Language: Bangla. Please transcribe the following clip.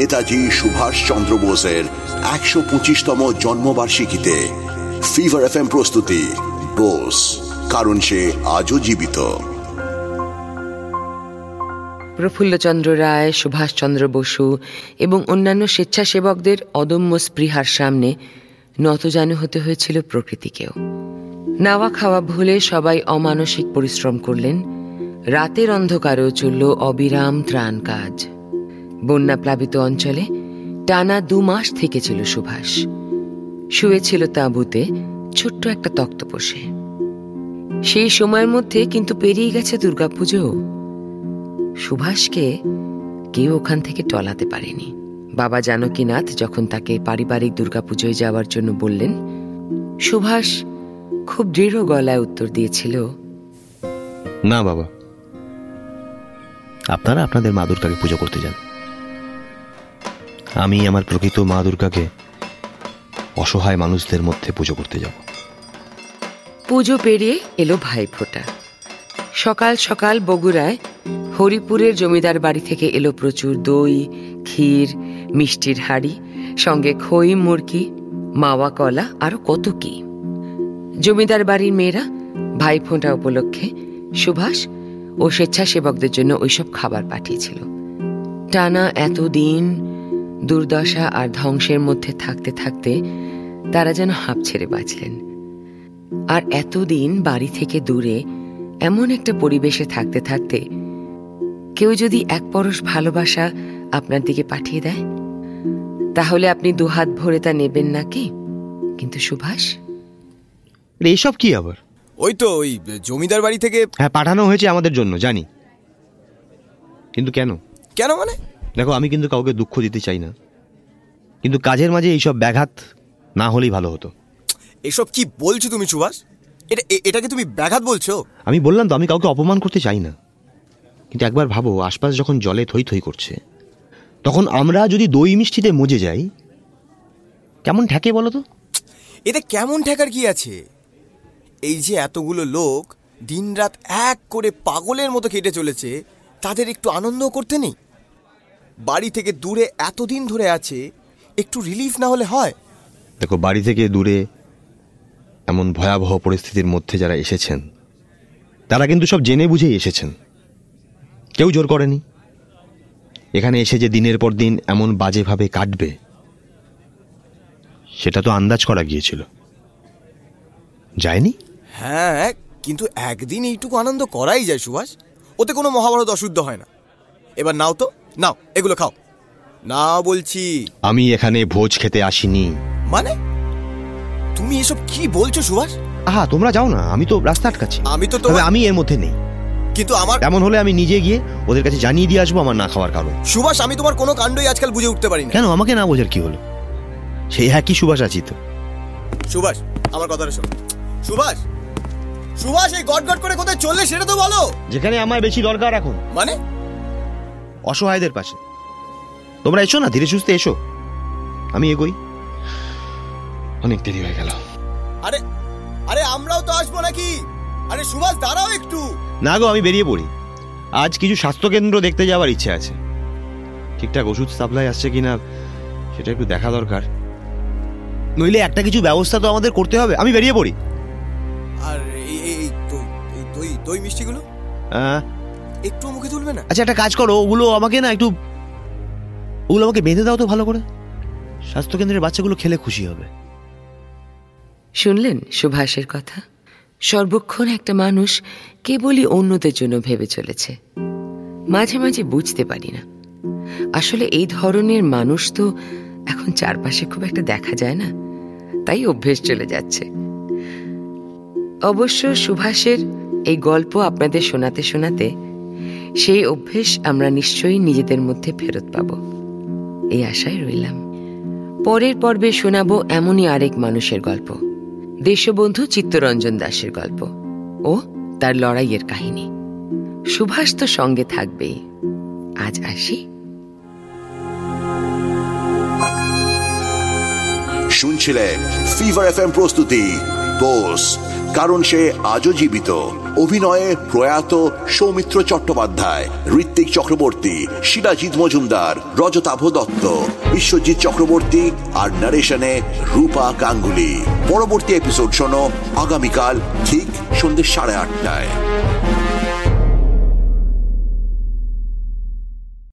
নেতাজি সুভাষ চন্দ্র বোসের একশো পঁচিশতম জন্মবার্ষিকীতে ফিভার এফ প্রস্তুতি, বোস, কারণ সে আজও জীবিত। প্রফুল্লচন্দ্র রায় সুভাষচন্দ্র বসু এবং অন্যান্য স্বেচ্ছাসেবকদের অদম্য স্পৃহার সামনে নতজানু হতে হয়েছিল প্রকৃতিকেও। নাওয়া খাওয়া ভুলে সবাই অমানসিক পরিশ্রম করলেন। রাতের অন্ধকারেও চলল অবিরাম ত্রাণ কাজ। বন্যা প্লাবিত অঞ্চলে টানা দু মাস থেকেছিল সুভাষ। শুয়েছিল তাঁবুতে ছোট্ট একটা তক্তপোষে সেই সময়ের মধ্যে কিন্তু পেরিয়ে গেছে দুর্গাপুজো। সুভাষকে কেউ ওখান থেকে টলাতে পারেনি। বাবা জানকীনাথ যখন তাকে পারিবারিক দুর্গাপুজোয় যাওয়ার জন্য বললেন, সুভাষ খুব দৃঢ় গলায় উত্তর দিয়েছিল, না বাবা। আপনারা আপনাদের মা দুর্গাকে পুজো করতে যান। আমি আমার প্রকৃত মা দুর্গাকে অসহায় মানুষদের মধ্যে পুজো করতে যাব। পুজো পেরিয়ে এলো ভাইফোঁটা। সকাল সকাল বগুড়ায় হরিপুরের জমিদার বাড়ি থেকে এলো প্রচুর দই, ক্ষীর, মিষ্টির হাড়ি, সঙ্গে খই, মুরকি, মাওয়া কলা, আরও কত কি। জমিদার বাড়ির মেয়েরা ভাইফোঁটা উপলক্ষে সুভাষ ও স্বেচ্ছাসেবকদের জন্য ওইসব খাবার পাঠিয়েছিল। টানা এতদিন দুর্দশা আর ধ্বংসের মধ্যে থাকতে থাকতে তারা যেন হাঁপ ছেড়ে বাঁচলেন। আর এতদিন বাড়ি থেকে দূরে এমন একটা পরিবেশে থাকতে থাকতে কেউ যদি এক পরশ ভালোবাসা আপনার দিকে পাঠিয়ে দেয়? তাহলে আপনি দুহাত ভরে তা নেবেন নাকি কিন্তু সুভাষ? এইসব কি আবার? ওই তো ওই জমিদার বাড়ি থেকে হ্যাঁ পাঠানো হয়েছে আমাদের জন্য জানি। কিন্তু কেন? কেন মানে? দেখো আমি কিন্তু কাউকে দুঃখ দিতে চাই না। কিন্তু কাজের মাঝে এইসব ব্যাঘাত না হলেই ভালো হতো। এসব কি বলছো তুমি সুভাষ? এটা এটাকে তুমি ব্যাঘাত বলছো? আমি বললাম তো আমি কাউকে অপমান করতে চাই না। কিন্তু একবার ভাবো আশপাশ যখন জলে থই থই করছে তখন আমরা যদি দই মিষ্টিতে মজে যাই কেমন ঠেকে বলো তো? এতে কেমন ঠেকার কি আছে? এই যে এতগুলো লোক দিনরাত এক করে পাগলের মতো খেটে চলেছে তাদের একটু আনন্দ করতে নেই? বাড়ি থেকে দূরে এতদিন ধরে আছে একটু রিলিফ না হলে হয়? দেখো বাড়ি থেকে দূরে এমন ভয়াবহ পরিস্থিতির মধ্যে যারা এসেছেন তারা কিন্তু সব জেনে বুঝেই এসেছেন। কেউ জোর করেনি। এখানে এসে যে দিনের পর দিন এমন বাজেভাবে কাটবে সেটা তো আন্দাজ করা গিয়েছিল। যায়নি? হ্যাঁ কিন্তু একদিন এইটুকু আনন্দ করাই যায় সুভাষ। ওতে কোনো মহাভারত অশুদ্ধ হয় না। এবার নাও তো। নাও এগুলো খাও। না বলছি। আমি এখানে ভোজ খেতে আসিনি। মানে? তুমি এসব কি বলছো সুভাষ? আহা তোমরা যাও না আমি তো রাস্তা আটকাচ্ছি। আমি তো তবে তোমার আমি এর মধ্যে নেই। কিন্তু আমার এমন হলে আমি নিজে গিয়ে ওদের কাছে জানিয়ে দিয়ে আসব আমার না খাওয়ার কারণ সুভাষ আমি তোমার কোনো কাণ্ডই আজকাল বুঝে উঠতে পারি না কেন আমাকে না বোঝার কি হলো? সেই একই সুবাস আছি তো। সুভাষ আমার কথাটা শোনো। সুভাষ সুভাষ এই গট গট করে কোথায় চললে সেটা তো বলো। যেখানে আমার বেশি দরকার এখন। মানে? অসহায়দের পাশে। তোমরা এসো না ধীরে সুস্থে এসো। আমি এগোই। অনেক দেরি হয়ে গেল। আরে আরে আমরাও তো আসব নাকি? আরে সুভাষ দাঁড়াও একটু। না গো আমি বেরিয়ে পড়ি। আজ কিছু স্বাস্থ্যকেন্দ্র দেখতে যাওয়ার ইচ্ছে আছে। ঠিকঠাক ওষুধ সাপ্লাই আসছে কিনা সেটা একটু দেখা দরকার। নইলে একটা কিছু ব্যবস্থা তো আমাদের করতে হবে। আমি বেরিয়ে পড়ি। আর এই দই এই দই দই মিষ্টিগুলো? আহ, একটু মুখে তুলবে না? আচ্ছা একটা কাজ করো ওগুলো আমাকে না একটু ওগুলো আমাকে বেঁধে দাও তো ভালো করে। স্বাস্থ্যকেন্দ্রের বাচ্চাগুলো খেলে খুশি হবে। শুনলেন সুভাষের কথা? সর্বক্ষণ একটা মানুষ কেবলই অন্যদের জন্য ভেবে চলেছে। মাঝে মাঝে বুঝতে পারি না। আসলে এই ধরনের মানুষ তো এখন চারপাশে খুব একটা দেখা যায় না। তাই অভ্যেস চলে যাচ্ছে। অবশ্য সুভাষের এই গল্প আপনাদের শোনাতে শোনাতে সেই অভ্যেস আমরা নিশ্চয়ই নিজেদের মধ্যে ফেরত পাব। এই আশায় রইলাম। পরের পর্বে শোনাবো এমনই আরেক মানুষের গল্প। দেশবন্ধু চিত্তরঞ্জন দাসের গল্প ও তার লড়াইয়ের কাহিনী। সুভাষ তো সঙ্গে থাকবেই আজ আসি। শুনছিলেন ফিভার এফ এম প্রস্তুতি বোস কারণ সে আজও জীবিত। অভিনয়ে প্রয়াত সৌমিত্র চট্টোপাধ্যায়, ঋত্বিক চক্রবর্তী শিলাজিৎ মজুমদার, রজতাভ দত্ত, বিশ্বজিৎ চক্রবর্তী আর নারেশনে রূপা গাঙ্গুলি পরবর্তী এপিসোড শোনো আগামীকাল ঠিক সন্ধ্যে সাড়ে আটটায়।